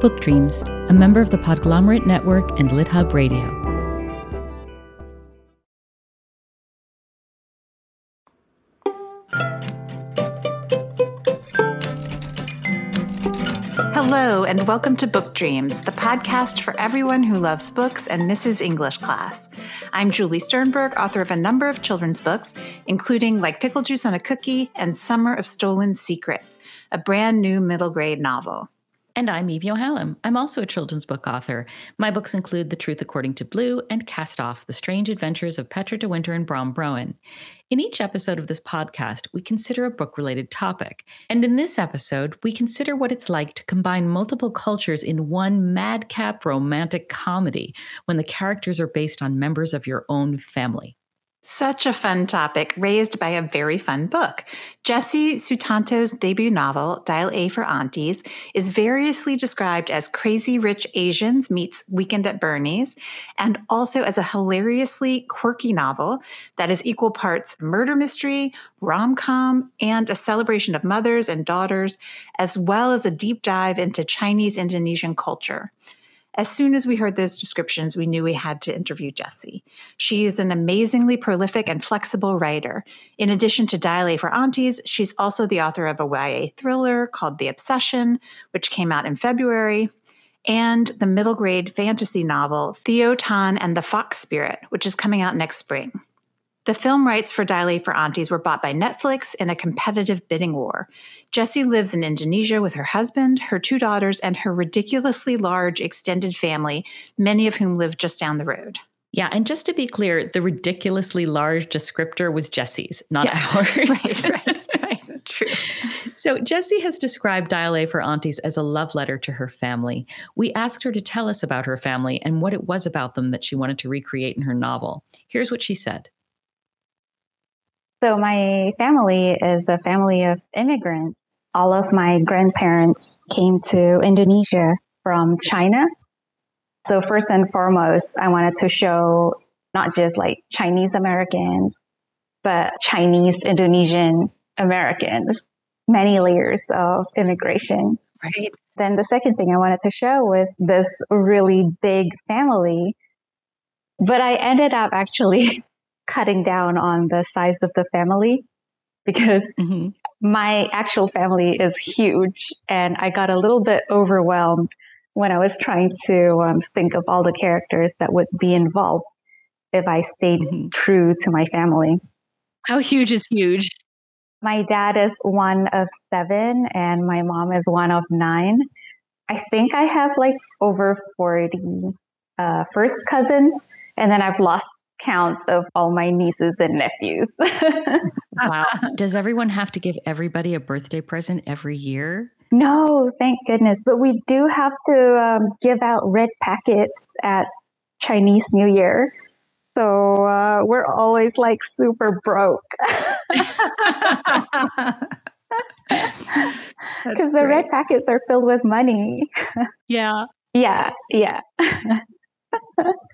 Book Dreams, a member of the Podglomerate Network and LitHub Radio. Hello, and welcome to Book Dreams, the podcast for everyone who loves books and misses English class. I'm Julie Sternberg, author of a number of children's books, including Like Pickle Juice on a Cookie and Summer of Stolen Secrets, a brand new middle grade novel. And I'm Eve Yohalem. I'm also a children's book author. My books include The Truth According to Blue and Cast Off The Strange Adventures of Petra de Winter and Bram Broen. In each episode of this podcast, we consider a book related topic. And in this episode, we consider what it's like to combine multiple cultures in one madcap romantic comedy when the characters are based on members of your own family. Such a fun topic raised by a very fun book. Jesse Sutanto's debut novel, Dial A for Aunties, is variously described as Crazy Rich Asians meets Weekend at Bernie's, and also as a hilariously quirky novel that is equal parts murder mystery, rom com, and a celebration of mothers and daughters, as well as a deep dive into Chinese Indonesian culture. As soon as we heard those descriptions, we knew we had to interview Jesse. She is an amazingly prolific and flexible writer. In addition to A for Aunties, she's also the author of a YA thriller called The Obsession, which came out in February, and the middle grade fantasy novel Theo Tan and the Fox Spirit, which is coming out next spring. The film rights for Dial A for Aunties were bought by Netflix in a competitive bidding war. Jesse lives in Indonesia with her husband, her two daughters, and her ridiculously large extended family, many of whom live just down the road. Yeah, and just to be clear, the ridiculously large descriptor was Jesse's, not yes. ours. right, right, right. True. So, Jessie has described Dial A for Aunties as a love letter to her family. We asked her to tell us about her family and what it was about them that she wanted to recreate in her novel. Here's what she said. So, my family is a family of immigrants. All of my grandparents came to Indonesia from China. So, first and foremost, I wanted to show not just like Chinese Americans, but Chinese Indonesian Americans, many layers of immigration. Right. Then the second thing I wanted to show was this really big family. But I ended up actually cutting down on the size of the family because mm-hmm. my actual family is huge and I got a little bit overwhelmed when I was trying to um, think of all the characters that would be involved if I stayed mm-hmm. true to my family. How huge is huge? My dad is one of seven and my mom is one of nine. I think I have like over 40 uh, first cousins, and then I've lost count of all my nieces and nephews. wow. Does everyone have to give everybody a birthday present every year? No, thank goodness. But we do have to um, give out red packets at Chinese New Year. So uh, we're always like super broke. Because the red packets are filled with money. Yeah. Yeah. Yeah.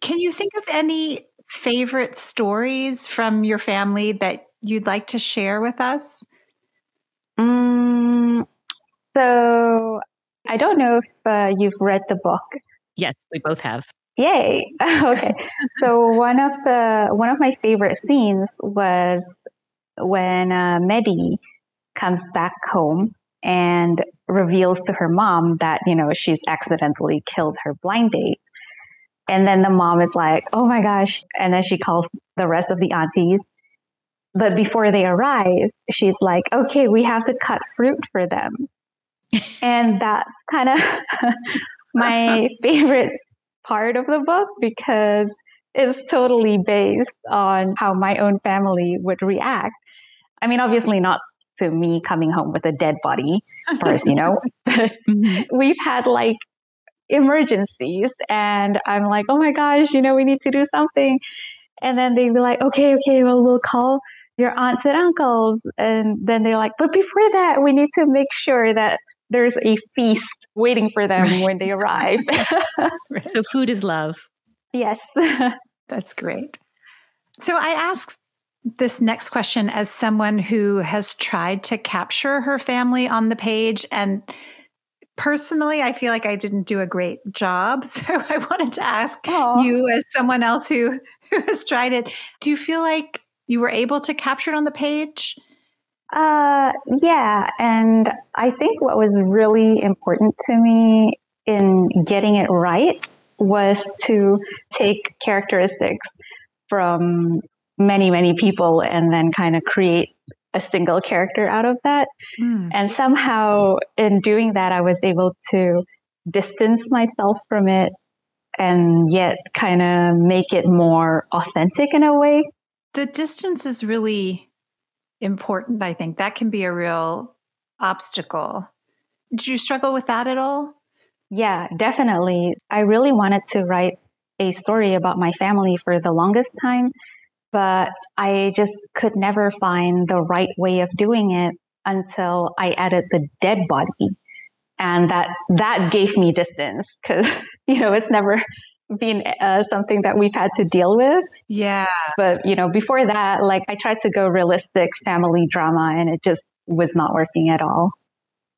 Can you think of any favorite stories from your family that you'd like to share with us? Um, so I don't know if uh, you've read the book. Yes, we both have. Yay! okay, so one of the one of my favorite scenes was when uh, Meddy comes back home and reveals to her mom that you know she's accidentally killed her blind date and then the mom is like, oh my gosh. And then she calls the rest of the aunties. But before they arrive, she's like, okay, we have to cut fruit for them. and that's kind of my favorite part of the book because it's totally based on how my own family would react. I mean, obviously not to me coming home with a dead body first, you know, but mm-hmm. we've had like emergencies. And I'm like, oh my gosh, you know, we need to do something. And then they'd be like, okay, okay, well, we'll call your aunts and uncles. And then they're like, but before that, we need to make sure that there's a feast waiting for them right. when they arrive. so food is love. Yes. That's great. So I ask this next question as someone who has tried to capture her family on the page and personally, I feel like I didn't do a great job. So I wanted to ask Aww. you, as someone else who, who has tried it, do you feel like you were able to capture it on the page? Uh, yeah. And I think what was really important to me in getting it right was to take characteristics from many, many people and then kind of create a single character out of that. Mm. And somehow in doing that, I was able to distance myself from it and yet kind of make it more authentic in a way. The distance is really important, I think. That can be a real obstacle. Did you struggle with that at all? Yeah, definitely. I really wanted to write a story about my family for the longest time but I just could never find the right way of doing it until I added the dead body. And that, that gave me distance because, you know, it's never been uh, something that we've had to deal with. Yeah. But, you know, before that, like I tried to go realistic family drama and it just was not working at all.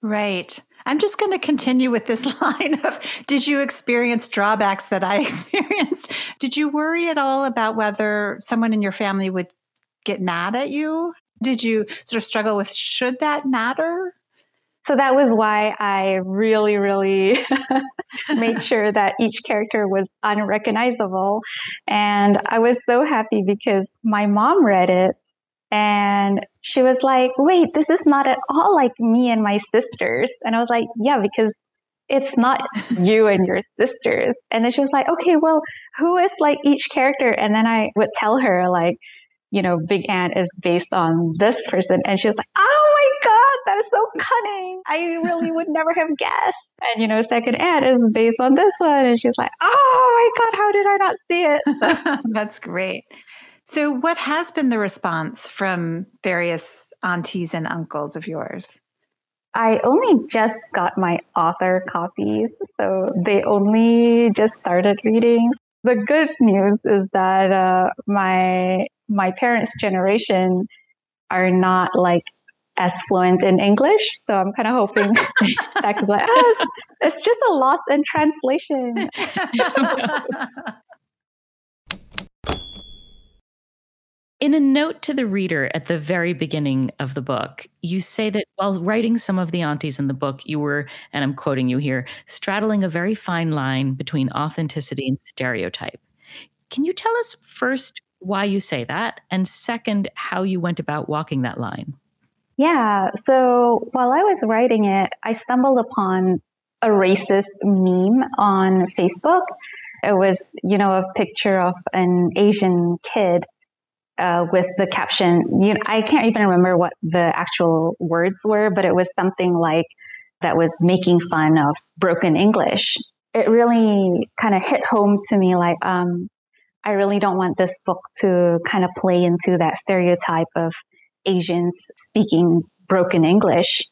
Right. I'm just going to continue with this line of Did you experience drawbacks that I experienced? Did you worry at all about whether someone in your family would get mad at you? Did you sort of struggle with should that matter? So that was why I really, really made sure that each character was unrecognizable. And I was so happy because my mom read it and she was like, wait, this is not at all like me and my sisters. And I was like, yeah, because it's not you and your sisters. And then she was like, okay, well, who is like each character? And then I would tell her, like, you know, Big Aunt is based on this person. And she was like, oh my God, that is so cunning. I really would never have guessed. And, you know, Second Aunt is based on this one. And she's like, oh my God, how did I not see it? That's great. So, what has been the response from various aunties and uncles of yours? I only just got my author copies, so they only just started reading. The good news is that uh, my my parents' generation are not like as fluent in English, so I'm kind of hoping that could be like, ah, it's just a loss in translation. In a note to the reader at the very beginning of the book, you say that while writing some of the aunties in the book, you were, and I'm quoting you here, straddling a very fine line between authenticity and stereotype. Can you tell us first why you say that? And second, how you went about walking that line? Yeah. So while I was writing it, I stumbled upon a racist meme on Facebook. It was, you know, a picture of an Asian kid uh, with the caption. You know, I can't even remember what the actual words were, but it was something like that was making fun of broken English. It really kind of hit home to me like, um, I really don't want this book to kind of play into that stereotype of Asians speaking broken English.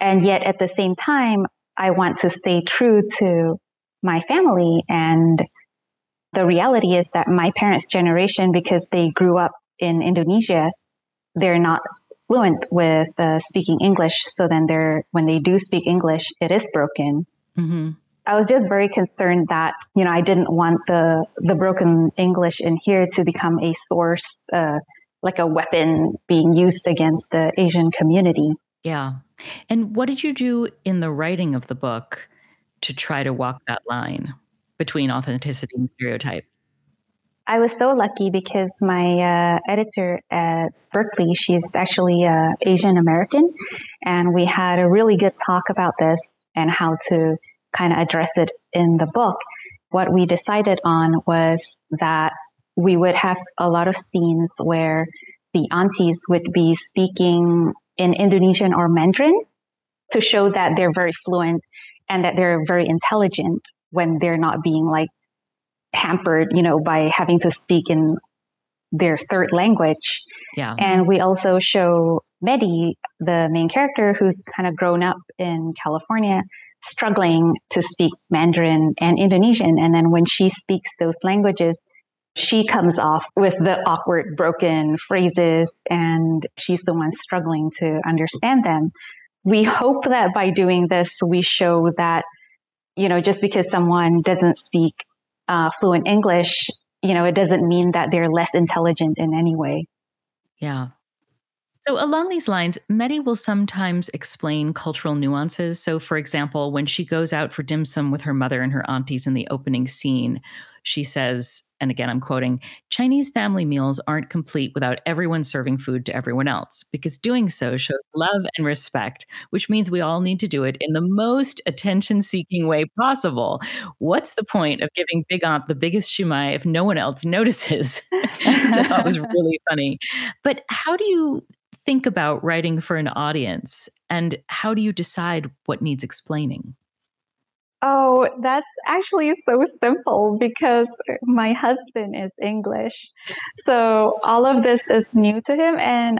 And yet at the same time, I want to stay true to my family and the reality is that my parents' generation, because they grew up in Indonesia, they're not fluent with uh, speaking English. So then they're, when they do speak English, it is broken. Mm-hmm. I was just very concerned that, you know, I didn't want the, the broken English in here to become a source, uh, like a weapon being used against the Asian community. Yeah. And what did you do in the writing of the book to try to walk that line? Between authenticity and stereotype? I was so lucky because my uh, editor at Berkley, she's actually uh, Asian American, and we had a really good talk about this and how to kind of address it in the book. What we decided on was that we would have a lot of scenes where the aunties would be speaking in Indonesian or Mandarin to show that they're very fluent and that they're very intelligent when they're not being like hampered, you know, by having to speak in their third language. Yeah. And we also show Meddy, the main character who's kind of grown up in California, struggling to speak Mandarin and Indonesian. And then when she speaks those languages, she comes off with the awkward, broken phrases, and she's the one struggling to understand them. we hope that by doing this, we show that, you know, just because someone doesn't speak uh, fluent English, you know, it doesn't mean that they're less intelligent in any way. Yeah. So, along these lines, Meddy will sometimes explain cultural nuances. So, for example, when she goes out for dim sum with her mother and her aunties in the opening scene, she says, and again, I'm quoting Chinese family meals aren't complete without everyone serving food to everyone else, because doing so shows love and respect, which means we all need to do it in the most attention seeking way possible. What's the point of giving Big Aunt the biggest shumai if no one else notices? I thought was really funny. But how do you think about writing for an audience and how do you decide what needs explaining? Oh, that's actually so simple because my husband is English. So all of this is new to him. And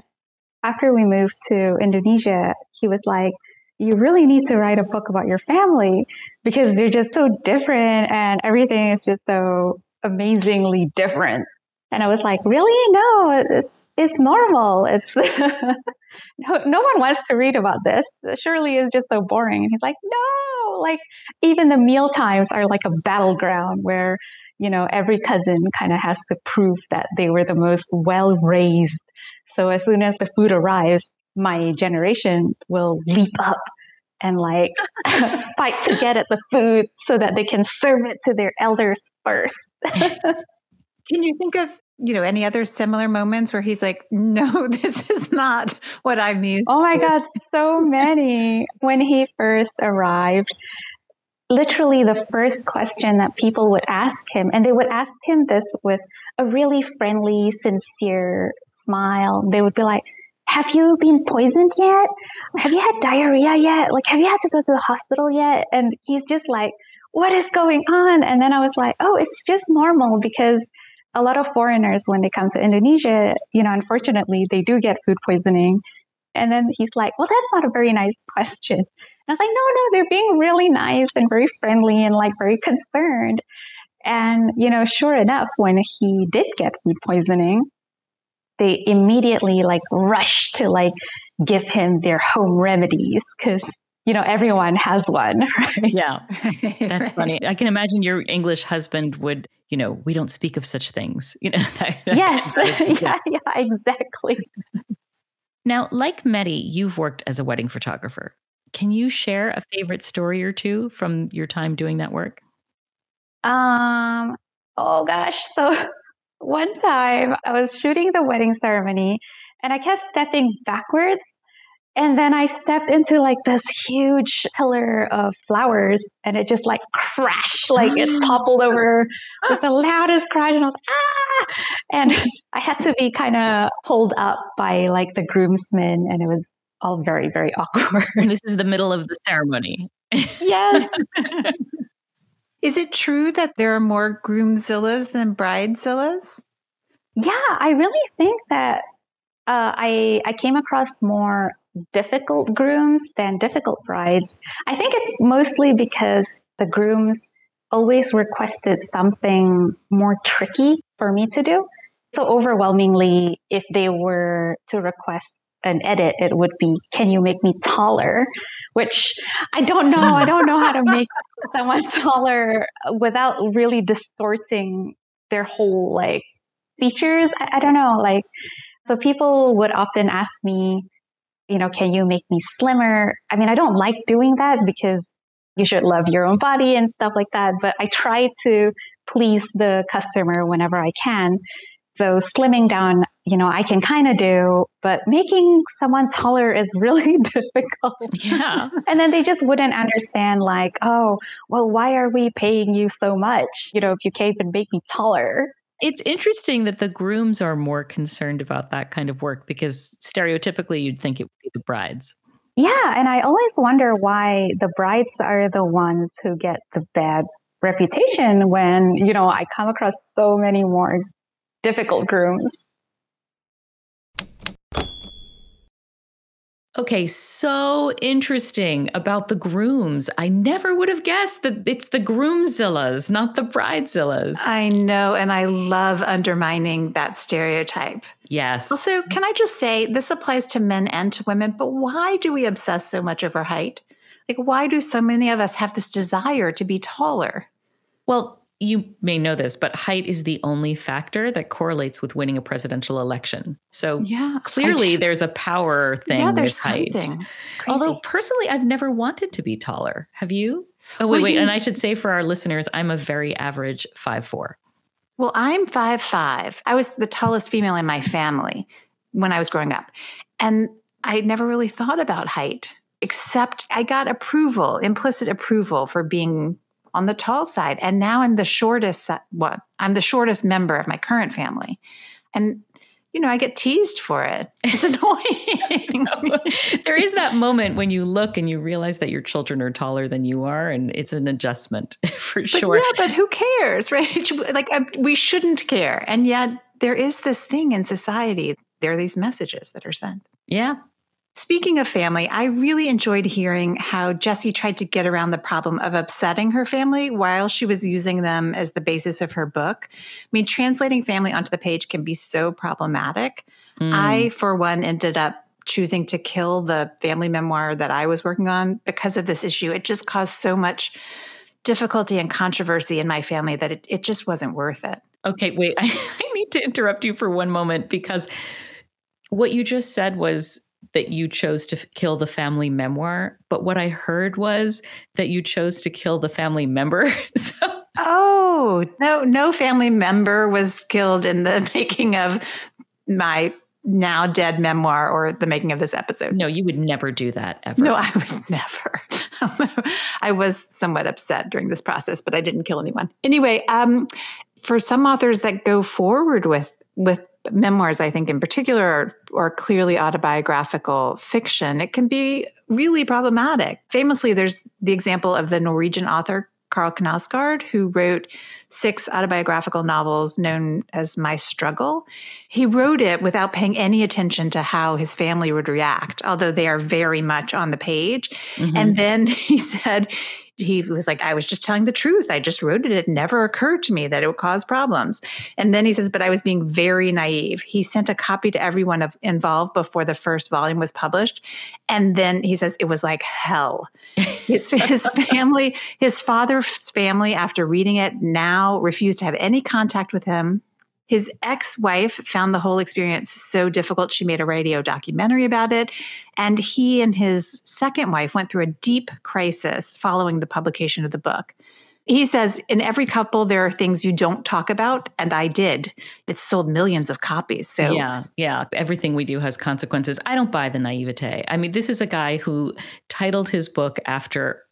after we moved to Indonesia, he was like, You really need to write a book about your family because they're just so different and everything is just so amazingly different. And I was like, Really? No, it's it's normal. It's no, no one wants to read about this. Surely it's just so boring. And he's like, no, like even the meal times are like a battleground where, you know, every cousin kind of has to prove that they were the most well raised. So as soon as the food arrives, my generation will leap up and like fight to get at the food so that they can serve it to their elders first. Can you think of you know, any other similar moments where he's like, no, this is not what I'm used Oh my God, so many. When he first arrived, literally the first question that people would ask him, and they would ask him this with a really friendly, sincere smile. They would be like, have you been poisoned yet? Have you had diarrhea yet? Like, have you had to go to the hospital yet? And he's just like, what is going on? And then I was like, oh, it's just normal because a lot of foreigners, when they come to Indonesia, you know, unfortunately, they do get food poisoning. And then he's like, well, that's not a very nice question. And I was like, no, no, they're being really nice and very friendly and like very concerned. And, you know, sure enough, when he did get food poisoning, they immediately like rushed to like give him their home remedies because you know, everyone has one, right? Yeah. That's right. funny. I can imagine your English husband would, you know, we don't speak of such things. You know, that, yes. yeah, yeah, exactly. Now, like Meddy, you've worked as a wedding photographer. Can you share a favorite story or two from your time doing that work? Um, oh gosh. So one time I was shooting the wedding ceremony and I kept stepping backwards and then I stepped into like this huge pillar of flowers and it just like crashed, like it toppled over with the loudest crash. And I was ah! And I had to be kind of pulled up by like the groomsmen and it was all very, very awkward. And this is the middle of the ceremony. Yes. is it true that there are more groomzillas than bridezillas? Yeah, I really think that uh, I I came across more difficult grooms than difficult brides. I think it's mostly because the grooms always requested something more tricky for me to do. So overwhelmingly, if they were to request an edit, it would be, can you make me taller? Which I don't know. I don't know how to make someone taller without really distorting their whole like features. I, I don't know. Like, so people would often ask me, you know, can you make me slimmer? I mean, I don't like doing that because you should love your own body and stuff like that. But I try to please the customer whenever I can. So slimming down, you know, I can kind of do, but making someone taller is really difficult. Yeah. and then they just wouldn't understand, like, oh, well, why are we paying you so much? You know, if you can't even make me taller. It's interesting that the grooms are more concerned about that kind of work because stereotypically you'd think it would be the brides. Yeah, and I always wonder why the brides are the ones who get the bad reputation when, you know, I come across so many more difficult grooms. Okay, so interesting about the grooms. I never would have guessed that it's the groomzillas, not the bridezillas. I know, and I love undermining that stereotype. Yes. Also, can I just say this applies to men and to women, but why do we obsess so much over height? Like, why do so many of us have this desire to be taller? Well, you may know this, but height is the only factor that correlates with winning a presidential election. So yeah, clearly there's a power thing yeah, there's with height. Although personally, I've never wanted to be taller. Have you? Oh wait, well, wait, you, and I should say for our listeners, I'm a very average five four. Well, I'm five five. I was the tallest female in my family when I was growing up, and I never really thought about height. Except I got approval, implicit approval for being on the tall side. And now I'm the shortest, what? I'm the shortest member of my current family. And you know, I get teased for it. It's annoying. there is that moment when you look and you realize that your children are taller than you are, and it's an adjustment for but sure. Yeah, but who cares, right? Like, uh, we shouldn't care. And yet, there is this thing in society. There are these messages that are sent. Yeah, Speaking of family, I really enjoyed hearing how Jesse tried to get around the problem of upsetting her family while she was using them as the basis of her book. I mean, translating family onto the page can be so problematic. Mm. I, for one, ended up choosing to kill the family memoir that I was working on because of this issue. It just caused so much difficulty and controversy in my family that it, it just wasn't worth it. Okay, wait, I, I need to interrupt you for one moment because what you just said was that you chose to kill the family memoir, but what I heard was that you chose to kill the family member. so Oh, no no family member was killed in the making of my now dead memoir or the making of this episode. No, you would never do that ever. No, I would never. I was somewhat upset during this process, but I didn't kill anyone. Anyway, um, for some authors that go forward with with memoirs, I think in particular, are clearly autobiographical fiction, it can be really problematic. Famously, there's the example of the Norwegian author Karl Knausgaard, who wrote six autobiographical novels known as My Struggle. He wrote it without paying any attention to how his family would react, although they are very much on the page. Mm-hmm. And then he said he was like, I was just telling the truth. I just wrote it. It never occurred to me that it would cause problems. And then he says, but I was being very naive. He sent a copy to everyone of, involved before the first volume was published. And then he says it was like hell. His, his family, his father's family, after reading it, now refused to have any contact with him his ex wife found the whole experience so difficult, she made a radio documentary about it. And he and his second wife went through a deep crisis following the publication of the book. He says, in every couple, there are things you don't talk about. And I did. It sold millions of copies. So, yeah, yeah. Everything we do has consequences. I don't buy the naivete. I mean, this is a guy who titled his book after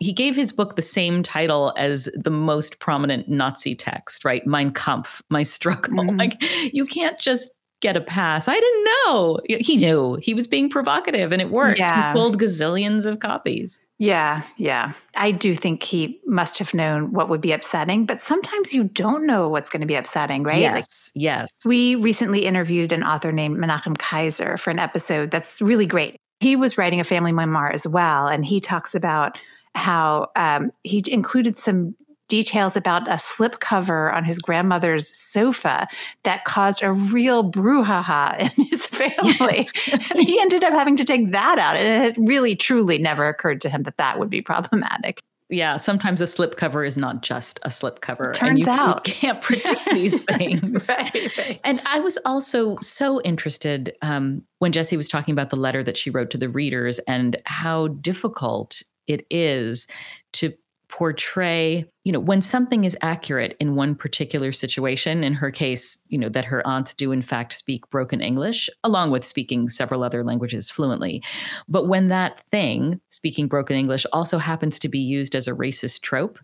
he gave his book the same title as the most prominent Nazi text, right? Mein Kampf, my struggle. Mm-hmm. Like you can't just get a pass. I didn't know. He knew. He was being provocative and it worked. Yeah. He sold gazillions of copies. Yeah, yeah. I do think he must have known what would be upsetting, but sometimes you don't know what's going to be upsetting, right? Yes. Like, yes. We recently interviewed an author named Menachem Kaiser for an episode that's really great. He was writing a family memoir as well, and he talks about how um, he included some details about a slip cover on his grandmother's sofa that caused a real brouhaha in his family. Yes. he ended up having to take that out. And it really, truly never occurred to him that that would be problematic. Yeah, sometimes a slip cover is not just a slip cover. Turns you, out. You can't predict these things. right, right. And I was also so interested um, when Jesse was talking about the letter that she wrote to the readers and how difficult it is to portray, you know, when something is accurate in one particular situation, in her case, you know, that her aunts do in fact speak broken English, along with speaking several other languages fluently. But when that thing, speaking broken English, also happens to be used as a racist trope,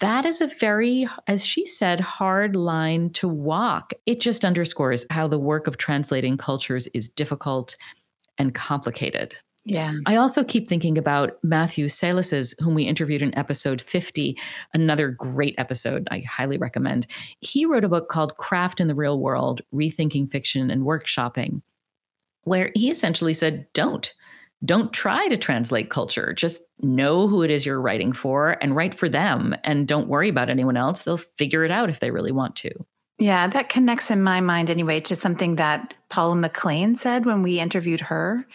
that is a very, as she said, hard line to walk. It just underscores how the work of translating cultures is difficult and complicated. Yeah. I also keep thinking about Matthew Salesses, whom we interviewed in episode 50, another great episode I highly recommend. He wrote a book called Craft in the Real World Rethinking Fiction and Workshopping, where he essentially said, don't. don't try to translate culture. Just know who it is you're writing for and write for them. And don't worry about anyone else. They'll figure it out if they really want to. Yeah, that connects in my mind anyway to something that Paula McLain said when we interviewed her.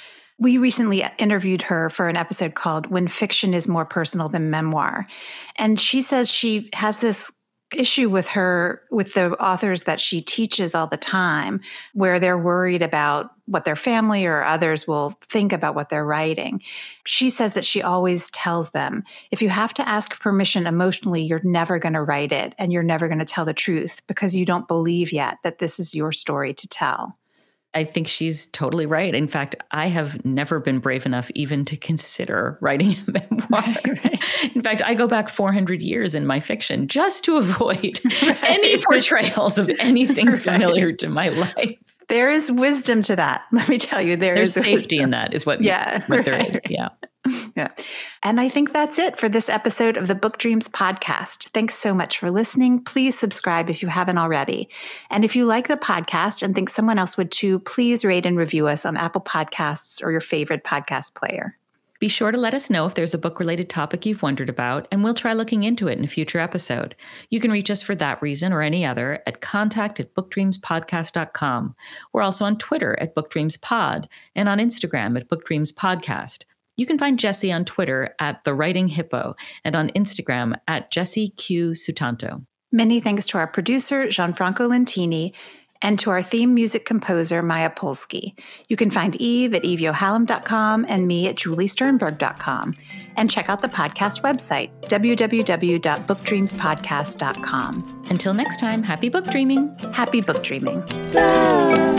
We recently interviewed her for an episode called When Fiction is More Personal Than Memoir. And she says she has this issue with her with the authors that she teaches all the time where they're worried about what their family or others will think about what they're writing. She says that she always tells them if you have to ask permission emotionally, you're never going to write it and you're never going to tell the truth because you don't believe yet that this is your story to tell. I think she's totally right. In fact, I have never been brave enough even to consider writing a memoir. Right, right. In fact, I go back 400 years in my fiction just to avoid right. any portrayals of anything familiar to my life. There is wisdom to that. Let me tell you, there There's is safety wisdom. in that. Is what yeah, what there is. Yeah. Yeah. And I think that's it for this episode of the Book Dreams podcast. Thanks so much for listening. Please subscribe if you haven't already. And if you like the podcast and think someone else would too, please rate and review us on Apple Podcasts or your favorite podcast player. Be sure to let us know if there's a book related topic you've wondered about, and we'll try looking into it in a future episode. You can reach us for that reason or any other at contact at bookdreamspodcast.com. We're also on Twitter at bookdreamspod and on Instagram at bookdreamspodcast. You can find Jesse on Twitter at The Writing Hippo and on Instagram at Jesse Q. Sutanto. Many thanks to our producer, Gianfranco Lentini, and to our theme music composer, Maya Polsky. You can find Eve at eveyohalem.com and me at juliesternberg.com. And check out the podcast website, www.bookdreamspodcast.com. Until next time, happy book dreaming. Happy book dreaming. Love,